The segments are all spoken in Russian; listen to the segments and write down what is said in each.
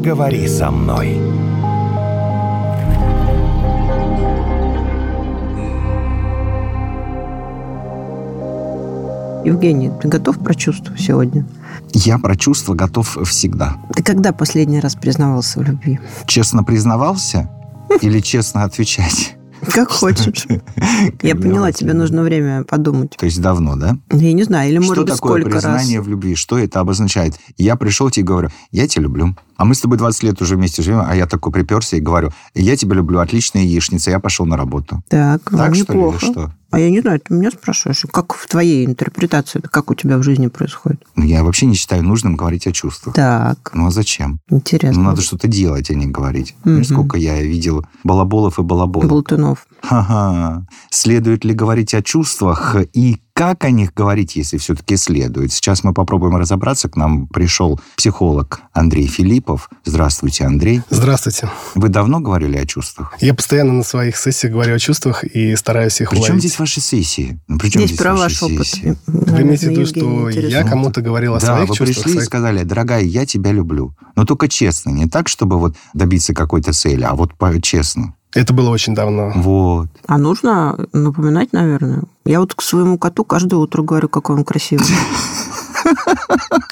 Поговори со мной. Евгений, ты готов про чувства сегодня? Я про чувства готов всегда. Ты когда последний раз признавался в любви? Честно признавался или честно отвечать? Как хочешь. Я поняла, тебе нужно время подумать. То есть давно, да? Я не знаю, или может Что быть такое сколько раз. признание в любви? Что это обозначает? Я пришел тебе и говорю, я тебя люблю. А мы с тобой 20 лет уже вместе живем, а я такой приперся и говорю, я тебя люблю, отличная яичница, я пошел на работу. Так, ну, Так что ли, что? А я не знаю, ты меня спрашиваешь, как в твоей интерпретации, это как у тебя в жизни происходит? Ну, Я вообще не считаю нужным говорить о чувствах. Так, Ну а зачем? интересно. Ну, надо что-то делать, а не говорить. Знаешь, сколько я видел балаболов и балаболов. Болтунов. Ха-ха. Следует ли говорить о чувствах и как о них говорить, если все-таки следует? Сейчас мы попробуем разобраться. К нам пришел психолог Андрей Филиппов. Здравствуйте, Андрей. Здравствуйте. Вы давно говорили о чувствах? Я постоянно на своих сессиях говорю о чувствах и стараюсь их Причем уловить. здесь ваши сессии? Ну, при чем Здесь про ваши ваш опыт. сессии? Вы имеете в виду, что я кому-то говорил о Да, своих вы чувствах? пришли и своих- сказали, дорогая, я тебя люблю. Но только честно, не так, чтобы вот добиться какой-то цели, а вот по- честно. Это было очень давно. Вот. А нужно напоминать, наверное. Я вот к своему коту каждое утро говорю, какой он красивый.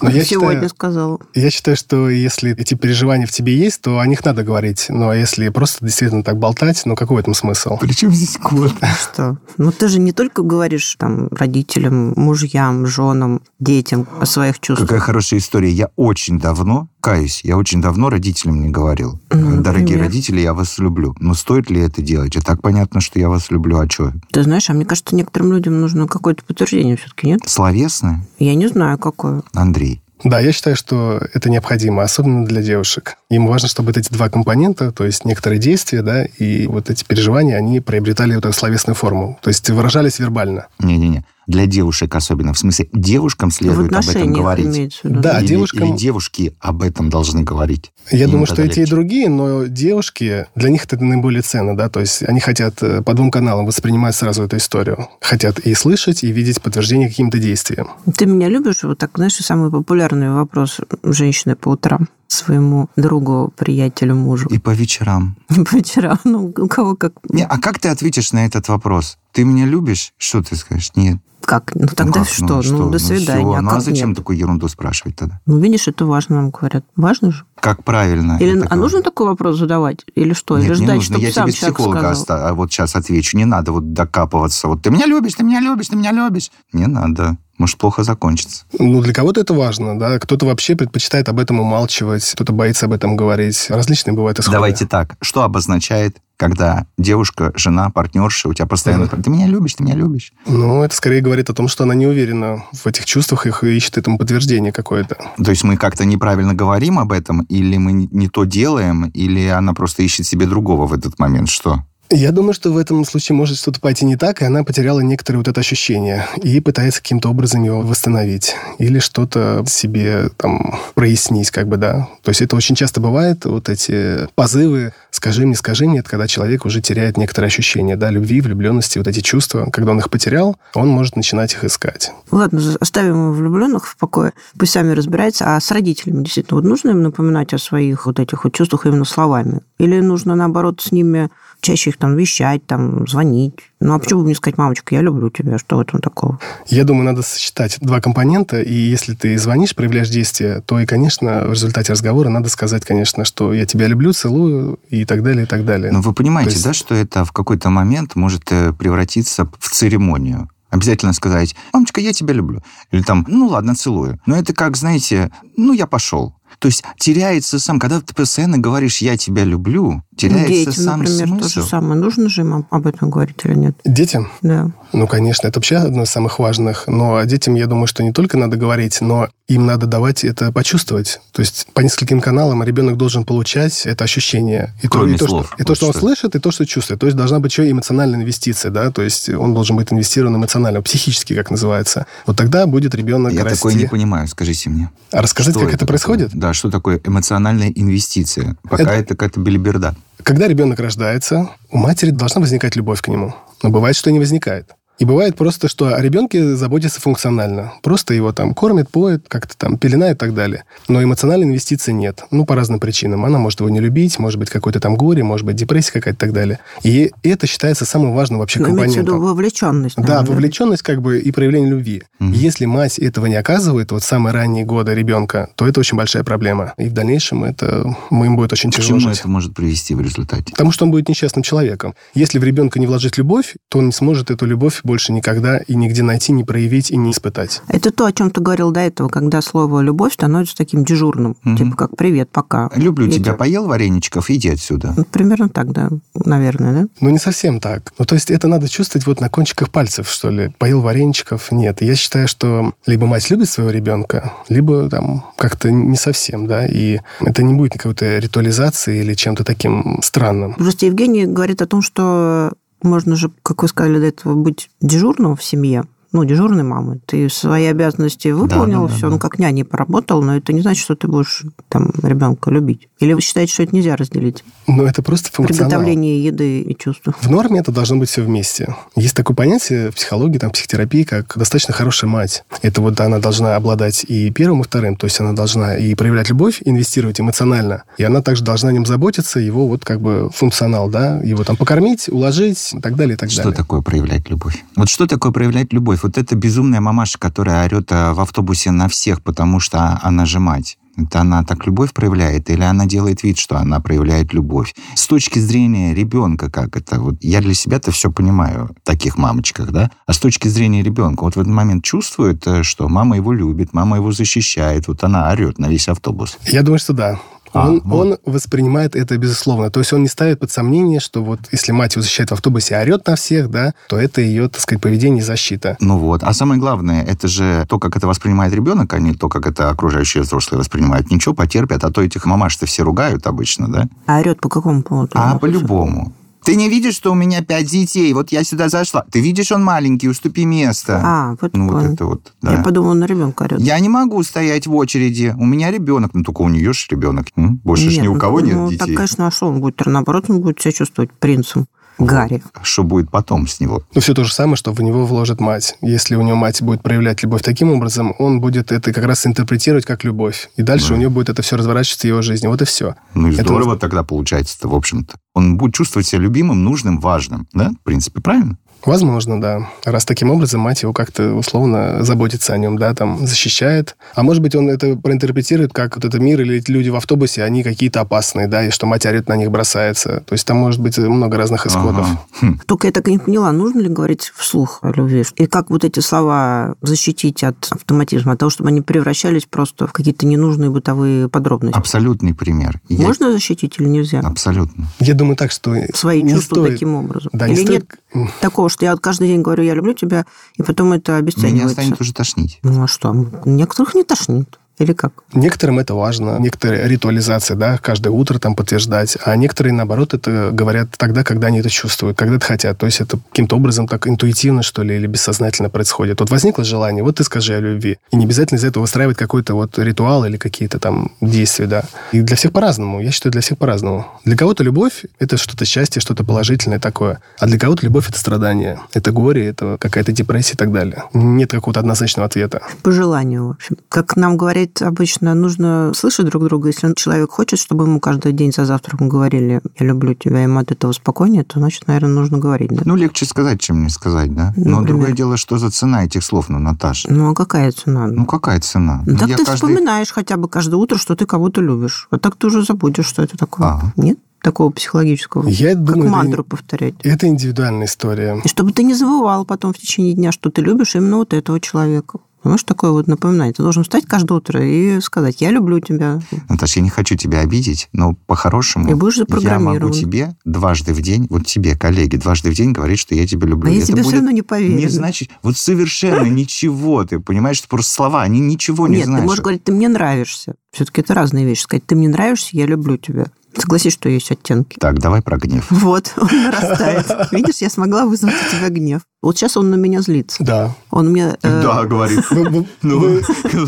Но я Сегодня считаю, сказала. я считаю, что если эти переживания в тебе есть, то о них надо говорить. Ну, а если просто действительно так болтать, ну, какой в этом смысл? Причем здесь кот? Что? Ну, ты же не только говоришь там родителям, мужьям, женам, детям о своих чувствах. Какая хорошая история. Я очень давно, каюсь, я очень давно родителям не говорил. Ну, Дорогие например? родители, я вас люблю. Но стоит ли это делать? И так понятно, что я вас люблю. А что? Ты знаешь, а мне кажется, некоторым людям нужно какое-то подтверждение все-таки, нет? Словесное? Я не знаю, какое. Андрей. Да, я считаю, что это необходимо, особенно для девушек. Им важно, чтобы вот эти два компонента, то есть некоторые действия, да, и вот эти переживания, они приобретали вот эту словесную форму, то есть выражались вербально. Не-не-не. Для девушек особенно. В смысле, девушкам следует об этом говорить. имеется виду. Да, или, девушкам- или девушки об этом должны говорить. Я Им думаю, что тогда и те, и легче. другие, но девушки, для них это наиболее ценно, да, то есть они хотят э, по двум каналам воспринимать сразу эту историю. Хотят и слышать, и видеть подтверждение каким-то действиям. Ты меня любишь? Вот так, знаешь, самый популярный вопрос женщины по утрам своему другу, приятелю, мужу. И по вечерам. по вечерам. Ну, у кого как... Не, а как ты ответишь на этот вопрос? Ты меня любишь? Что ты скажешь? Нет. Как? Ну, тогда Ну как? что? Ну, до свидания. всё. А Ну, как а зачем нет? такую ерунду спрашивать тогда? Ну, видишь, это важно, нам говорят. Важно же? Как правильно? Или, а нужно такой вопрос задавать? Или что? Нет, Или не ждать, нужно. чтобы Я сам тебе психолога оста- а вот сейчас отвечу. Не надо вот докапываться. Вот ты меня любишь, ты меня любишь, ты меня любишь. Не надо. Может, плохо закончится. Ну, для кого-то это важно, да, кто-то вообще предпочитает об этом умалчивать, кто-то боится об этом говорить. Различные бывают исходы. Давайте так. Что обозначает, когда девушка, жена, партнерша у тебя постоянно... Мгм. Ты меня любишь, ты меня любишь. Ну, это скорее говорит о том, что она не уверена в этих чувствах их и ищет этому подтверждение какое-то. То есть мы как-то неправильно говорим об этом, или мы не то делаем, или она просто ищет себе другого в этот момент. Что? Я думаю, что в этом случае может что-то пойти не так, и она потеряла некоторое вот это ощущение и пытается каким-то образом его восстановить или что-то себе там прояснить, как бы, да. То есть это очень часто бывает, вот эти позывы «скажи мне, скажи мне», это когда человек уже теряет некоторые ощущения, да, любви, влюбленности, вот эти чувства. Когда он их потерял, он может начинать их искать. Ладно, оставим влюбленных в покое. Пусть сами разбираются. А с родителями действительно, вот нужно им напоминать о своих вот этих вот чувствах именно словами? Или нужно, наоборот, с ними чаще их там вещать, там, звонить? Ну, а почему бы не сказать, мамочка, я люблю тебя, что в этом такого? Я думаю, надо сочетать два компонента, и если ты звонишь, проявляешь действие, то и, конечно, в результате разговора надо сказать, конечно, что я тебя люблю, целую и так далее, и так далее. Ну, вы понимаете, То есть- да, что это в какой-то момент может э, превратиться в церемонию. Обязательно сказать, мамочка, я тебя люблю. Или там, ну ладно, целую. Но это как, знаете, ну я пошел. То есть теряется сам, когда ты постоянно говоришь «я тебя люблю», теряется Детям, сам например, смысл. то же самое. Нужно же им об- этом говорить или нет? Детям? Да. Ну, конечно, это вообще одно из самых важных. Но детям, я думаю, что не только надо говорить, но им надо давать это почувствовать. То есть по нескольким каналам ребенок должен получать это ощущение. И Кроме то, и то, что, и то, что он что. слышит, и то, что чувствует. То есть должна быть еще и эмоциональная инвестиция, да, то есть он должен быть инвестирован эмоционально, психически, как называется. Вот тогда будет ребенок Я расти. такое не понимаю, скажите мне. А рассказать, Что как это, такое? происходит? Да, что такое эмоциональная инвестиция? Пока Это- это, какая-то белиберда. Когда ребенок рождается, у матери должна возникать любовь к нему. Но бывает, что и не возникает. И бывает просто, что о ребенке заботится функционально. Просто его там кормят, поют, как-то там пеленают и так далее. Но эмоциональной инвестиции нет. Ну, по разным причинам. Она может его не любить, может быть, какое-то там горе, может быть, депрессия какая-то и так далее. И это считается самым важным вообще Ну, компонентом. виду вовлеченность. Да, наверное. вовлеченность как бы и проявление любви. Мгм. Если мать этого не оказывает, вот в самые ранние годы ребенка, то это очень большая проблема. И в дальнейшем это ему им будет очень К тяжело чему жить. это может привести в результате? Потому что он будет несчастным человеком. Если в ребенка не вложить любовь, то он не сможет эту любовь больше никогда и нигде найти, не проявить и не испытать. Это то, о чем ты говорил до этого, когда слово «любовь» становится таким дежурным. Мгм. Типа как «привет, пока». Люблю Иди. тебя, поел вареничков, иди отсюда. Ну, Примерно так, да, наверное, да? Но не совсем так. Ну, то есть это надо чувствовать вот на кончиках пальцев, что ли. Поел вареничков? Нет. Я считаю, что либо мать любит своего ребенка, либо там как-то не совсем, да, и это не будет какой-то ритуализации или чем-то таким странным. Просто Евгений говорит о том, что можно же, как вы сказали до этого, быть дежурным в семье, ну, дежурной мамой. Ты свои обязанности выполнил, да, да, все, да. ну, как няней поработал, но это не значит, что ты будешь там ребенка любить. Или вы считаете, что это нельзя разделить? Но это просто функционал. Приготовление еды и чувства. В норме это должно быть все вместе. Есть такое понятие в психологии, там, психотерапии, как достаточно хорошая мать. Это вот она должна обладать и первым, и вторым. То есть она должна и проявлять любовь, инвестировать эмоционально. И она также должна о нем заботиться, его вот как бы функционал, да, его там покормить, уложить и так далее, и так Что далее. такое проявлять любовь? Вот что такое проявлять любовь? Вот это безумная мамаша, которая орет э, в автобусе на всех, потому что она же мать. Это она так любовь проявляет, или она делает вид, что она проявляет любовь? С точки зрения ребенка, как это? Вот я для себя-то все понимаю таких мамочках, да? А с точки зрения ребенка, вот в этот момент чувствует, э, что мама его любит, мама его защищает, вот она орет на весь автобус. Я думаю, что да. А, он, вот. он воспринимает это безусловно. То есть он не ставит под сомнение, что вот если мать его защищает в автобусе и орет на всех, да, то это ее, так сказать, поведение и защита. Ну вот. А самое главное, это же то, как это воспринимает ребенок, а не то, как это окружающие взрослые воспринимают. Ничего, потерпят, а то этих мамаш-то все ругают обычно, да? А орет по какому поводу? А по-любому. Ты не видишь, что у меня пять детей? Вот я сюда зашла. Ты видишь, он маленький, уступи место. А, вот ну, вот это вот, да. Я подумала, на ребенка орет. Я не могу стоять в очереди. У меня ребенок. Ну, только у нее же ребенок. Больше ж Нет, ни у ну, кого ну, нет так, детей. конечно, а что он будет? Наоборот, он будет себя чувствовать принцем. Гарри. Что будет потом с него? Ну, все то же самое, что в него вложит мать. Если у него мать будет проявлять любовь таким образом, он будет это как раз интерпретировать как любовь. И дальше Да. у него будет это все разворачиваться в его жизни. Вот и все. Ну и Это здорово тогда получается-то, в общем-то. Он будет чувствовать себя любимым, нужным, важным. Да? В принципе, правильно? Возможно, да. Раз таким образом мать его как-то условно заботится о нем, да, там, защищает. А может быть, он это проинтерпретирует как вот этот мир или эти люди в автобусе, они какие-то опасные, да, и что мать орет на них бросается. То есть там может быть много разных исходов. Ага. Хм. Только я так и не поняла, нужно ли говорить вслух о любви? И как вот эти слова защитить от автоматизма, от того, чтобы они превращались просто в какие-то ненужные бытовые подробности? Абсолютный пример. Я- Можно защитить или нельзя? Абсолютно. Я думаю так, что Свои чувства стоит- таким образом? Да, или не нет стоит... что я вот каждый день говорю, я люблю тебя, и потом это Меня обесценивается? станет уже тошнить. Ну а что? Некоторых не тошнит. Или как? Некоторым это важно, некоторые ритуализация, да, каждое утро там подтверждать, а некоторые, наоборот, это говорят тогда, когда они это чувствуют, когда это хотят. То есть это каким-то образом так интуитивно, что ли, или бессознательно происходит. Вот возникло желание, вот ты скажи о любви. И не обязательно из этого выстраивать какой-то вот ритуал или какие-то там действия, да. И для всех по-разному. Я считаю, для всех по-разному. Для кого-то любовь – это что-то счастье, что-то положительное такое. А для кого-то любовь – это страдание, это горе, это какая-то депрессия и так далее. Нет какого-то однозначного ответа. По желанию, в общем. Как нам говорит обычно, нужно слышать друг друга. Если человек хочет, чтобы ему каждый день за завтраком говорили «я люблю тебя», и ему от этого спокойнее, то, значит, наверное, нужно говорить. Да? Ну, легче сказать, чем не сказать, да? Ну, Но например? другое дело, что за цена этих слов, ну, Наташа? Ну, а какая цена? Ну, какая цена? Ну, так Я ты каждый- вспоминаешь хотя бы каждое утро, что ты кого-то любишь. А так ты уже забудешь, что это такое. Ага. Нет такого психологического? Я как думаю, это- мантру повторять. Это индивидуальная история. И чтобы ты не забывал потом в течение дня, что ты любишь именно вот этого человека. Понимаешь, такое вот напоминание. Ты должен встать каждое утро и сказать, я люблю тебя. Наташа, я не хочу тебя обидеть, но по-хорошему И будешь я могу тебе дважды в день, вот тебе, коллеги, дважды в день говорить, что я тебя люблю. А я Это тебе все равно не поверю. Не значит, вот совершенно ничего, ты понимаешь, что просто слова, они ничего не Нет, ты значат. можешь говорить, ты мне нравишься. Все-таки это разные вещи. Сказать, ты мне нравишься, я люблю тебя. Согласись, что есть оттенки. Так, давай про гнев. Вот, он нарастает. Видишь, я смогла вызвать у тебя гнев. Вот сейчас он на меня злится. Да. Он мне... э, Да, говорит. Вы- вы- Ну, вы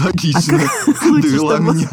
логично. Довела чтобы- меня.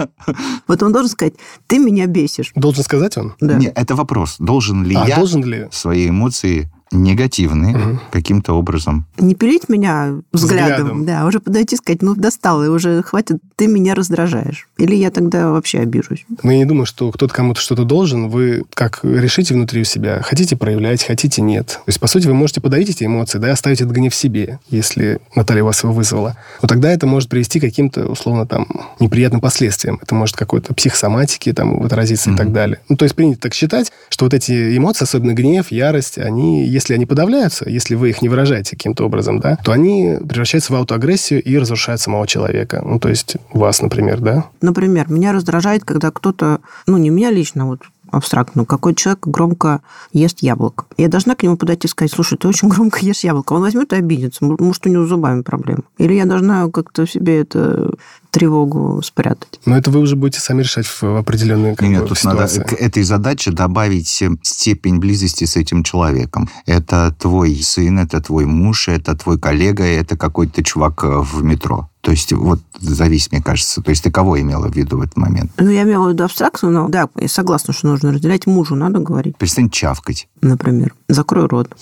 Вот он должен сказать, ты меня бесишь. Должен сказать он? Да. Нет, это вопрос. Должен ли А, я должен ли? свои эмоции негативные Мгм. каким-то образом. Не пилить меня взглядом, Взглядом. да, уже подойти и сказать, ну, достал, и уже хватит, ты меня раздражаешь. Или я тогда вообще обижусь. Но я не думаю, что кто-то кому-то что-то должен. Вы как решите внутри у себя, хотите проявлять, хотите нет. То есть, по сути, вы можете подавить эти эмоции, да, и оставить этот гнев в себе, если Наталья вас его вызвала. Но тогда это может привести к каким-то, условно, там, неприятным последствиям. Это может какой-то психосоматике там отразиться и так далее. Ну, то есть, принято так считать, что вот эти эмоции, особенно гнев, ярость, они, если они подавляются, если вы их не выражаете каким-то образом, да, то они превращаются в аутоагрессию и разрушают самого человека. Ну, то есть, вас, например, да? Например, меня раздражает, когда кто-то, ну, не меня лично, вот абстрактно, какой человек громко ест яблоко. Я должна к нему подойти и сказать, слушай, ты очень громко ешь яблоко. Он возьмет и обидится. Может, у него зубами проблема. Или я должна как-то себе это тревогу спрятать. Но это вы уже будете сами решать в определенные как Нет, бы, тут надо ситуации. к этой задаче добавить э, степень близости с этим человеком. Это твой сын, это твой муж, это твой коллега, это какой-то чувак э, в метро. То есть вот зависит, мне кажется. То есть ты кого имела в виду в этот момент? Ну, я имела в виду абстракцию, но да, я согласна, что нужно разделять. Мужу надо говорить, Перестань чавкать. например. Закрой рот.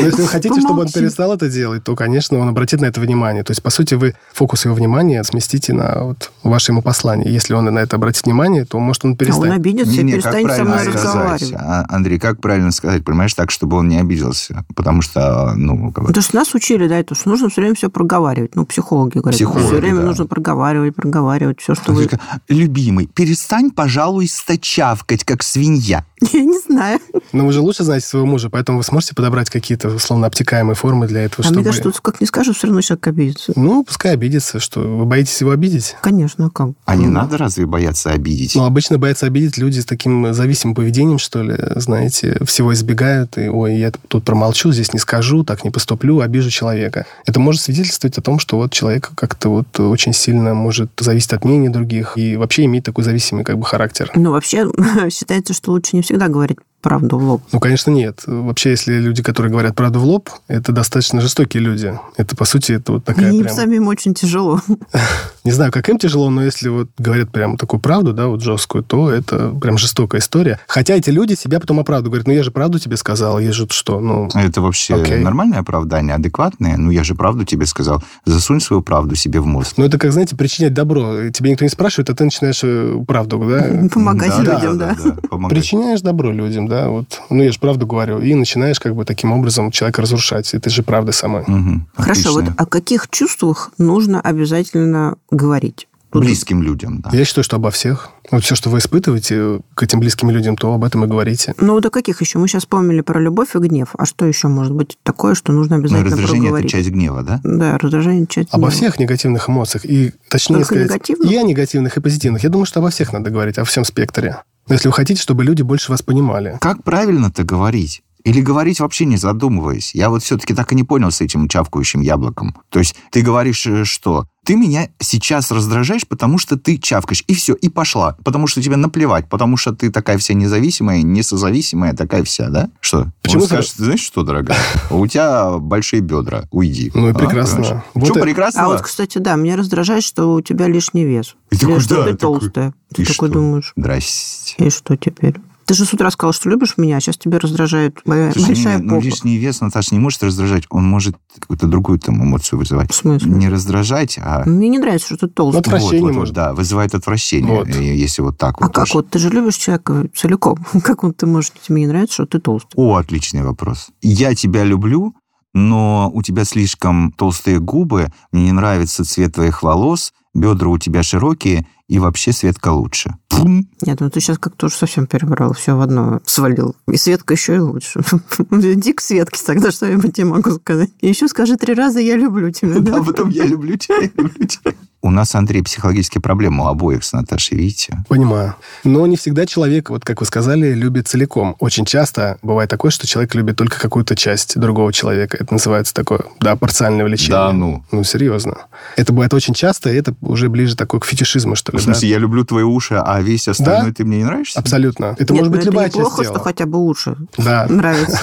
Но если вы- Но если вы хотите, чтобы он Помолчи. перестал это делать, то, конечно, он обратит на это внимание. То есть, по сути, вы фокус его внимания сместите на вот ваше ему послание. Если он на это обратит внимание, то, может, он А он перестанет. обидится и Не-не, как перестанет со мной сказать, разговаривать. а, Андрей, как правильно сказать, понимаешь, так, чтобы он не обиделся? Потому что, ну, как бы- Потому что нас учили, да, это, что нужно все время все проговаривать. Ну, психологи говорят, Психологи, все время да. нужно проговаривать, проговаривать, все, что вы... Любимый, перестань, пожалуй, стачавкать, как свинья. Я не знаю. Но вы же лучше знаете своего мужа, поэтому вы сможете подобрать какие-то, условно, обтекаемые формы для этого, А мне чтобы... кажется, тут как не скажешь, все равно человек обидится. Ну, пускай обидится, что вы боитесь его обидеть. Конечно, а как? А не надо разве бояться обидеть? Ну, обычно боятся обидеть люди с таким зависимым поведением, что ли, знаете, всего избегают, и, ой, я тут промолчу, здесь не скажу, так не поступлю, обижу человека. Это может свидетельствовать о том, что вот человек как-то вот очень сильно может зависеть от мнения других и вообще иметь такой зависимый как бы характер. Ну, вообще, считается, что лучше не всегда говорить правду в лоб. Ну, конечно, нет. Вообще, если люди, которые говорят правду в лоб, это достаточно жестокие люди. Это, по сути, это вот такая И им прям... самим очень тяжело. Не знаю, как им тяжело, но если вот говорят прям такую правду, да, вот жесткую, то это прям жестокая история. Хотя эти люди себя потом оправдывают. Говорят, ну я же правду тебе сказал, я же что, ну... Это вообще Окей. нормальное оправдание, адекватное? Ну, я же правду тебе сказал. Засунь свою правду себе в мозг. Ну, это как, знаете, причинять добро. Тебе никто не спрашивает, а ты начинаешь э, правду, да? Помогать людям, да. помогать. Причиняешь добро людям, да, вот. Ну, я же правду говорю. И начинаешь как бы таким образом человека разрушать. Это же правда сама. Мгм, Хорошо, вот о каких чувствах нужно обязательно говорить? Тут Близким людям, да. Я считаю, что обо всех. Вот все, что вы испытываете к этим близким людям, то об этом и говорите. Ну, вот о каких еще? Мы сейчас вспомнили про любовь и гнев. А что еще может быть такое, что нужно Ну, обязательно раздражение – это проговорить? часть гнева, да? Да, раздражение часть Обо гнева. всех негативных эмоциях. И, точнее Только сказать, негативных? и о негативных, и позитивных. Я думаю, что обо всех надо говорить, о всем спектре. Если вы хотите, чтобы люди больше вас понимали. Как правильно-то говорить? Или говорить вообще не задумываясь? Я вот все-таки так и не понял с этим чавкающим яблоком. То есть ты говоришь, э, что ты меня сейчас раздражаешь, потому что ты чавкаешь, и все, и пошла. Потому что тебе наплевать, потому что ты такая вся независимая, несозависимая, такая вся, да? Что? Почему Он скажет, знаешь что, дорогая, у тебя большие бедра, уйди. Ну и А, прекрасно. понимаешь? Вот Что и- прекрасно? А вот, кстати, да, меня раздражает, что у тебя лишний вес. И такой, Или что да, ты такой, толстая. Ты и такой что? думаешь, Здрасте. и что теперь? Ты же с утра сказал, что любишь меня, а сейчас тебя раздражает моя Слушай, большая не, ну, попа. лишний вес, Наташа, не может раздражать. Он может какую-то другую там эмоцию вызывать. В смысле? Не раздражать, а... Мне не нравится, что ты толстый. Отвращение вот, вот, может. да, вызывает отвращение, Вот. э, если вот так А вот. как уж. вот? Ты же любишь человека целиком. Как он ты можешь, тебе не нравится, что ты толстый? О, отличный вопрос. Я тебя люблю, но у тебя слишком толстые губы, мне не нравится цвет твоих волос, бедра у тебя широкие, и вообще Светка лучше. Пум. Нет, ну ты сейчас как-то уже совсем перебрал, все в одно свалил. И Светка еще и лучше. Иди к Светке тогда, что я тебе могу сказать. И еще скажи три раза «я люблю тебя». да? А потом я люблю тебя, я люблю тебя. У нас, Андрей, психологические проблемы у обоих с Наташей, видите? Понимаю. Но не всегда человек, вот как вы сказали, любит целиком. Очень часто бывает такое, что человек любит только какую-то часть другого человека. Это называется такое, да, парциальное влечение. Да ну. Ну, серьезно. Это бывает очень часто, и это уже ближе такое к фетишизму, что ли, В смысле, да? я люблю твои уши, а весь остальной ты мне не нравишься? Абсолютно. Это Нет, может ну быть любая неплохо, часть что тела. хотя бы лучше Да. нравится.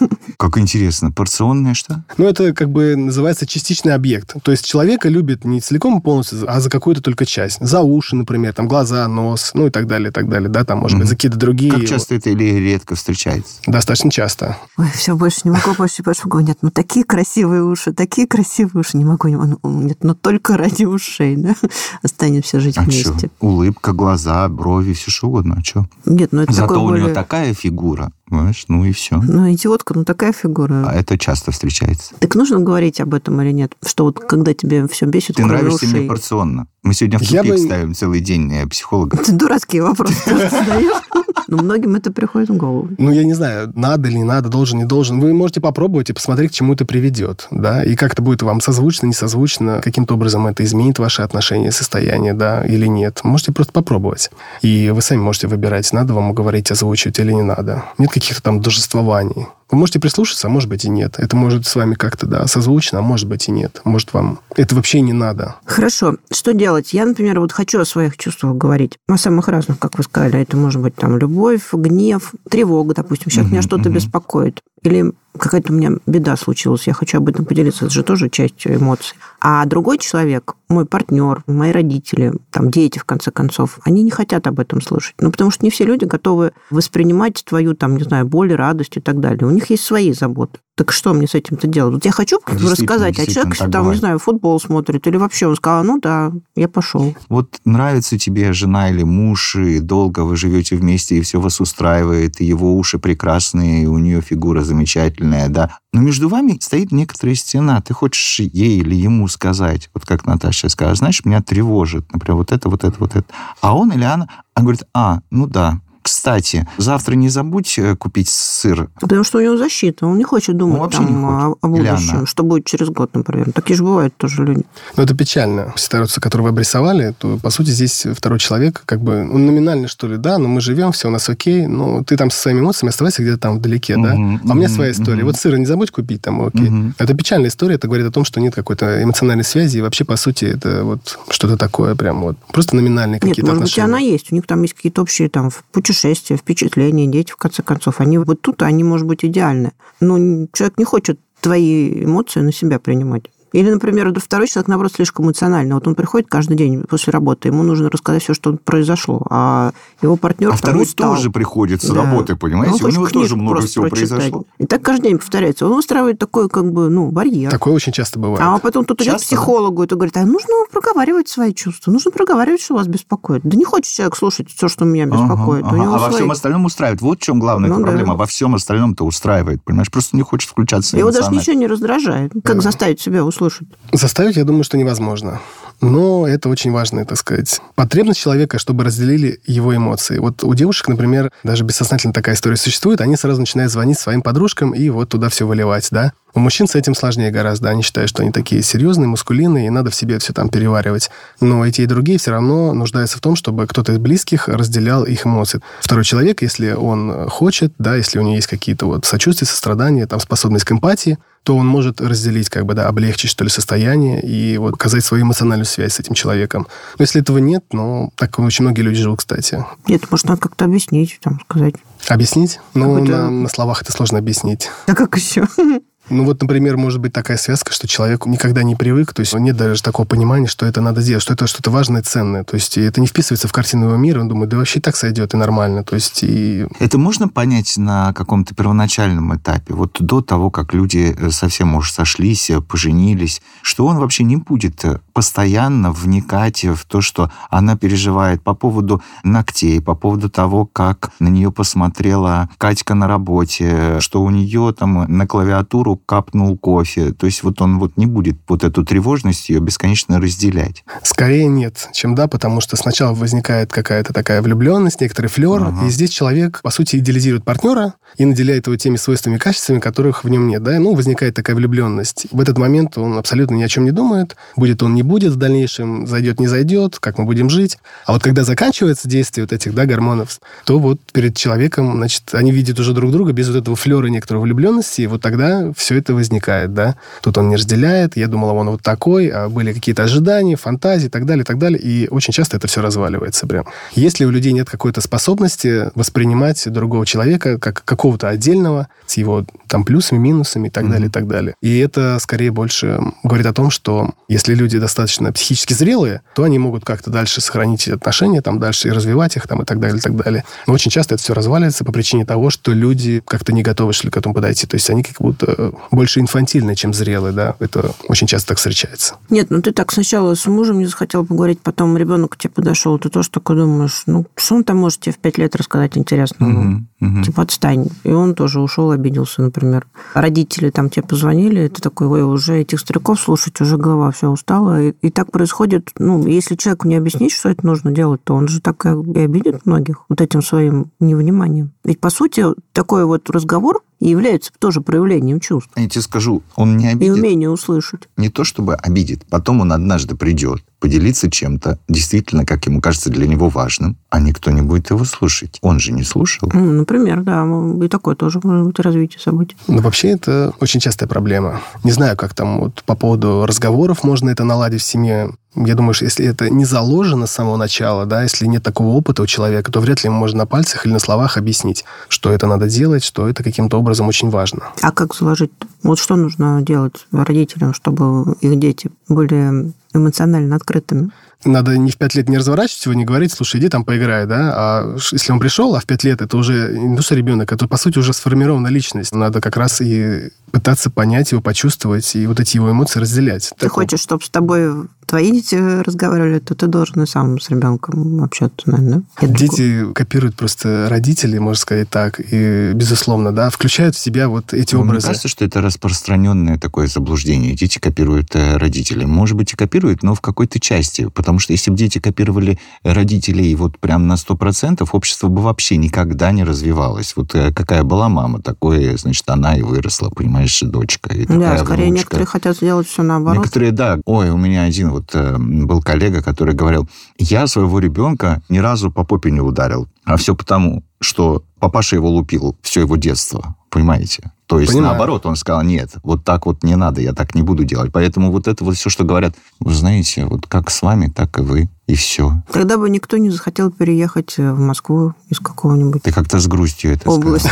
Как интересно. Порционное что? Ну, это как бы называется частичный объект. То есть человека любит не целиком и полностью, а за какую-то только часть. За уши, например, там глаза, нос, ну и так далее, и так далее. Да, там, может быть, за какие-то другие... Как часто это или редко встречается? Достаточно часто. Ой, все, больше не могу, больше, больше говорю. Нет, ну такие красивые уши, такие красивые уши. Не могу, не могу. Ну, нет, ну только ради ушей, да? Останемся жить А вместе. что? Улыбка, глаза, брови, все что угодно. А что? Нет, ну это Зато такой у него более- такая фигура, понимаешь, ну и все. Ну, идиотка, ну такая фигура. А это часто встречается. Так нужно говорить об этом или нет? Что вот когда тебе все бесит, Ты нравишься ушей? мне порционно. Мы сегодня в Я тупик бы- ставим целый день э, психолога. Ты дурацкие вопросы задаешь. Но многим это приходит в голову. Ну, я не знаю, надо или не надо, должен, не должен. Вы можете попробовать и посмотреть, к чему это приведет, да, и как это будет вам созвучно, не созвучно, каким-то образом это изменит ваши отношения, состояние, да, или нет. Можете просто попробовать. И вы сами можете выбирать, надо вам говорить, озвучивать или не надо. Нет каких-то там дожествований. Вы можете прислушаться, а может быть и нет. Это может с вами как-то, да, созвучно, а может быть и нет. Может, вам это вообще не надо. Хорошо, что делать? Я, например, вот хочу о своих чувствах говорить. О самых разных, как вы сказали. Это может быть там любовь, гнев, тревога, допустим. Сейчас Мгм, меня что-то мгм. беспокоит. Или какая-то у меня беда случилась, я хочу об этом поделиться. Это же тоже часть эмоций. А другой человек, мой партнер, мои родители, там дети, в конце концов, они не хотят об этом слышать. Ну, потому что не все люди готовы воспринимать твою, там, не знаю, боль, радость и так далее. У них есть свои заботы. Так что мне с этим-то делать? Вот я хочу Действительно, рассказать, а человек, там, не бывает. знаю, футбол смотрит или вообще он сказал, ну да, я пошел. Вот нравится тебе жена или муж, и долго вы живете вместе, и все вас устраивает, и его уши прекрасные, и у нее фигура замечательная, да. Но между вами стоит некоторая стена. Ты хочешь ей или ему сказать, вот как Наташа сказала, знаешь, меня тревожит, например, вот это, вот это, вот это. А он или она, она говорит, а, ну да, кстати, завтра не забудь э, купить сыр. Потому что у него защита, он не хочет думать вообще там, не хочет. О, будущем, что будет через год, например. Такие же бывают тоже люди. Но это печально. Ситуацию, которую вы обрисовали, то, по сути, здесь второй человек, как бы, он номинально, что ли, да, но мы живем, все у нас окей, но ты там со своими эмоциями оставайся где-то там вдалеке, да. Мгм, А у меня своя история. мгм. Вот сыра не забудь купить там, окей. Мгм. Это печальная история, это говорит о том, что нет какой-то эмоциональной связи, и вообще, по сути, это вот что-то такое прям вот, просто номинальные Нет, какие-то может быть, отношения. она есть. У них там есть какие-то общие там путешествия, впечатления, дети, в конце концов. Они вот тут, они, может быть, идеальны. Но человек не хочет твои эмоции на себя принимать. Или, например, второй человек, наоборот, слишком эмоциональный. Вот он приходит каждый день после работы, ему нужно рассказать все, что произошло. А его партнер А второй устал. тоже приходит с Да. работы, Он понимаете? У хочет него тоже много всего прочитать. произошло. И так каждый день повторяется. Он устраивает такой, как бы, ну, барьер. Такое очень часто бывает. А потом тут идет к Часто, да? психологу и говорит, а нужно проговаривать свои чувства, нужно проговаривать, что вас беспокоит. Да не хочет человек слушать все, что меня беспокоит. Ага, У ага. А во свои- всем остальном устраивает. Вот в чем главная Ну да. проблема. Во всем остальном-то устраивает. Понимаешь, просто не хочет включаться Его даже эмоционально. ничего не раздражает. Как заставить себя услышать? Заставить, я думаю, что невозможно. Но это очень важно, так сказать. Потребность человека, чтобы разделили его эмоции. Вот у девушек, например, даже бессознательно такая история существует, они сразу начинают звонить своим подружкам и вот туда все выливать, да. У мужчин с этим сложнее гораздо. Они считают, что они такие серьезные, мускулинные, и надо в себе все там переваривать. Но и те, и другие все равно нуждаются в том, чтобы кто-то из близких разделял их эмоции. Второй человек, если он хочет, да, если у него есть какие-то вот сочувствия, сострадания, там, способность к эмпатии, то он может разделить, как бы, да, облегчить, что ли, состояние и вот оказать свою эмоциональную связь с этим человеком. Но если этого нет, ну, так очень многие люди живут, кстати. Нет, может, надо как-то объяснить, там, сказать. Объяснить? Ну, на, на словах это сложно объяснить. А как еще? Ну, вот, например, может быть такая связка, что человек никогда не привык, то есть нет даже такого понимания, что это надо сделать, что это что-то важное, ценное. То есть это не вписывается в картину его мира, он думает, да вообще так сойдет, и нормально. То есть и Это можно понять на каком-то первоначальном этапе, вот до того, как люди э, совсем уж сошлись, э, поженились, что он вообще не будет э, постоянно вникать в то, что она переживает по поводу ногтей, по поводу того, как на нее посмотрела Катька на работе, что у нее там на клавиатуру капнул кофе. То есть вот он вот не будет вот эту тревожность ее бесконечно разделять. Скорее нет, чем да, потому что сначала возникает какая-то такая влюбленность, некоторый флер, Ага. и здесь человек, по сути, идеализирует партнера и наделяет его теми свойствами и качествами, которых в нем нет, да, ну, возникает такая влюбленность. В этот момент он абсолютно ни о чем не думает, будет он, не будет в дальнейшем, зайдет, не зайдет, как мы будем жить. А вот когда заканчивается действие вот этих, да, гормонов, то вот перед человеком, значит, они видят уже друг друга без вот этого флера некоторой влюбленности, и вот тогда все это возникает, да. Тут он не разделяет, я думала, он вот такой, а были какие-то ожидания, фантазии и так далее, и так далее. И очень часто это все разваливается прям. Если у людей нет какой-то способности воспринимать другого человека как какого-то отдельного, с его там плюсами, минусами и так mm-hmm. далее, и так далее. И это скорее больше говорит о том, что если люди достаточно психически зрелые, то они могут как-то дальше сохранить эти отношения, там дальше и развивать их, там и так далее, и так далее. Но очень часто это все разваливается по причине того, что люди как-то не готовы шли к этому подойти. То есть они как будто больше инфантильные, чем зрелые, да. Это очень часто так встречается. Нет, ну ты так сначала с мужем не захотел поговорить, потом ребенок к тебе подошел, ты тоже такой думаешь, ну, что он там может тебе в пять лет рассказать интересного? Угу, угу. Типа отстань. И он тоже ушел, обиделся, например. Родители там тебе позвонили, ты такой, ой, уже этих стариков слушать, уже голова все устала. И, и так происходит, ну, если человеку не объяснить, что это нужно делать, то он же так и обидит многих вот этим своим невниманием. Ведь, по сути, такой вот разговор и является тоже проявлением чувств. Я тебе скажу, он не обидит. И умение услышать. Не то чтобы обидит, потом он однажды придет поделиться чем-то, действительно, как ему кажется, для него важным, а никто не будет его слушать. Он же не слушал. Ну, например, да, и такое тоже может быть развитие событий. Но вообще это очень частая проблема. Не знаю, как там вот по поводу разговоров можно это наладить в семье. Я думаю, что если это не заложено с самого начала, да, если нет такого опыта у человека, то вряд ли ему можно на пальцах или на словах объяснить, что это надо делать, что это каким-то образом очень важно. А как заложить? Вот что нужно делать родителям, чтобы их дети были эмоционально открытыми? надо не в пять лет не разворачивать его, не говорить, слушай, иди там поиграй, да, а если он пришел, а в пять лет это уже не то, что ребенок, это, по сути, уже сформирована личность. Надо как раз и пытаться понять его, почувствовать и вот эти его эмоции разделять. Ты так хочешь, чтобы с тобой твои дети разговаривали, то ты должен и сам с ребенком общаться, наверное. Да? Дети такой... копируют просто родителей, можно сказать так, и, безусловно, да, включают в себя вот эти ну, образы. Мне кажется, что это распространенное такое заблуждение. Дети копируют э, родителей. Может быть, и копируют, но в какой-то части, потому что если бы дети копировали родителей вот прям на 100%, общество бы вообще никогда не развивалось. Вот э, какая была мама, такое, значит, она и выросла, понимаешь, дочка. И да, скорее внучка. некоторые хотят сделать все наоборот. Некоторые, да. Ой, у меня один вот э, был коллега, который говорил, я своего ребенка ни разу по попе не ударил. А все потому, что папаша его лупил все его детство, понимаете? То есть, Понимаю. наоборот, он сказал, нет, вот так вот не надо, я так не буду делать. Поэтому вот это вот все, что говорят, вы знаете, вот как с вами, так и вы, и все. Тогда бы никто не захотел переехать в Москву из какого-нибудь... Ты как-то с грустью это Области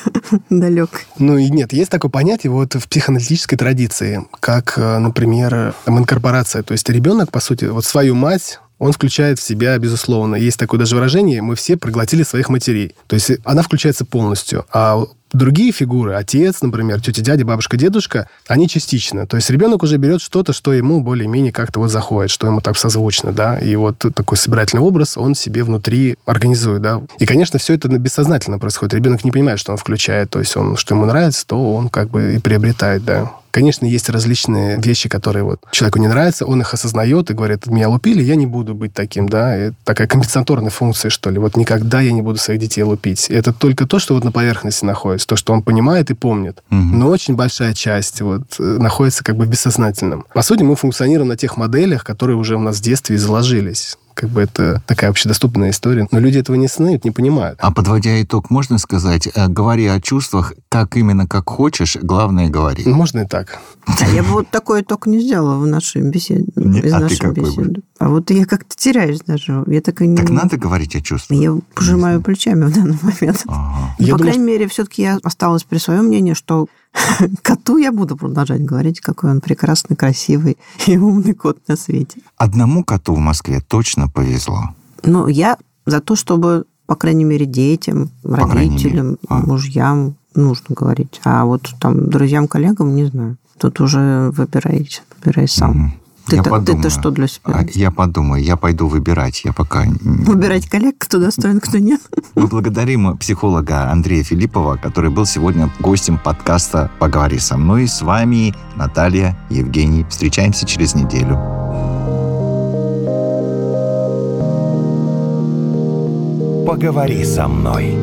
далек. Ну и нет, есть такое понятие вот в психоаналитической традиции, как, э, например, инкорпорация. То есть ребенок, по сути, вот свою мать он включает в себя, безусловно. Есть такое даже выражение, мы все проглотили своих матерей. То есть она включается полностью. А другие фигуры, отец, например, тетя, дядя, бабушка, дедушка, они частично. То есть ребенок уже берет что-то, что ему более-менее как-то вот заходит, что ему так созвучно, да, и вот такой собирательный образ он себе внутри организует, да. И, конечно, все это бессознательно происходит. Ребенок не понимает, что он включает, то есть он, что ему нравится, то он как бы и приобретает, да. Конечно, есть различные вещи, которые вот человеку не нравятся, он их осознает и говорит, меня лупили, я не буду быть таким, да, и такая компенсаторная функция, что ли, вот никогда я не буду своих детей лупить. Это только то, что вот на поверхности находится, то, что он понимает и помнит. Угу. Но очень большая часть вот э, находится как бы в бессознательном. По сути, мы функционируем на тех моделях, которые уже у нас в детстве и заложились как бы это такая общедоступная история. Но люди этого не осознают, не понимают. А подводя итог, можно сказать, э, говори о чувствах, как именно, как хочешь, главное говори. Можно и так. А я бы вот такой итог не сделала в нашей беседе. Не, из а нашей ты какой беседы. Бы? А вот я как-то теряюсь даже. Я так, и не... так надо говорить о чувствах? Я пожимаю плечами в данный момент. Ага. Но, по думаю, крайней мере, все-таки я осталась при своем мнении, что коту я буду продолжать говорить, какой он прекрасный, красивый и умный кот на свете. Одному коту в Москве точно повезло. Ну, я за то, чтобы, по крайней мере, детям, по родителям, а. мужьям нужно говорить. А вот там друзьям, коллегам не знаю. Тут уже выбирайте, выбирай сам. Угу. Ты-то, я подумаю. ты что для себя? А, я подумаю, я пойду выбирать. Я пока... Выбирать коллег, кто достоин, кто нет. Мы благодарим психолога Андрея Филиппова, который был сегодня гостем подкаста «Поговори со мной». С вами Наталья, Евгений. Встречаемся через неделю. «Поговори со мной».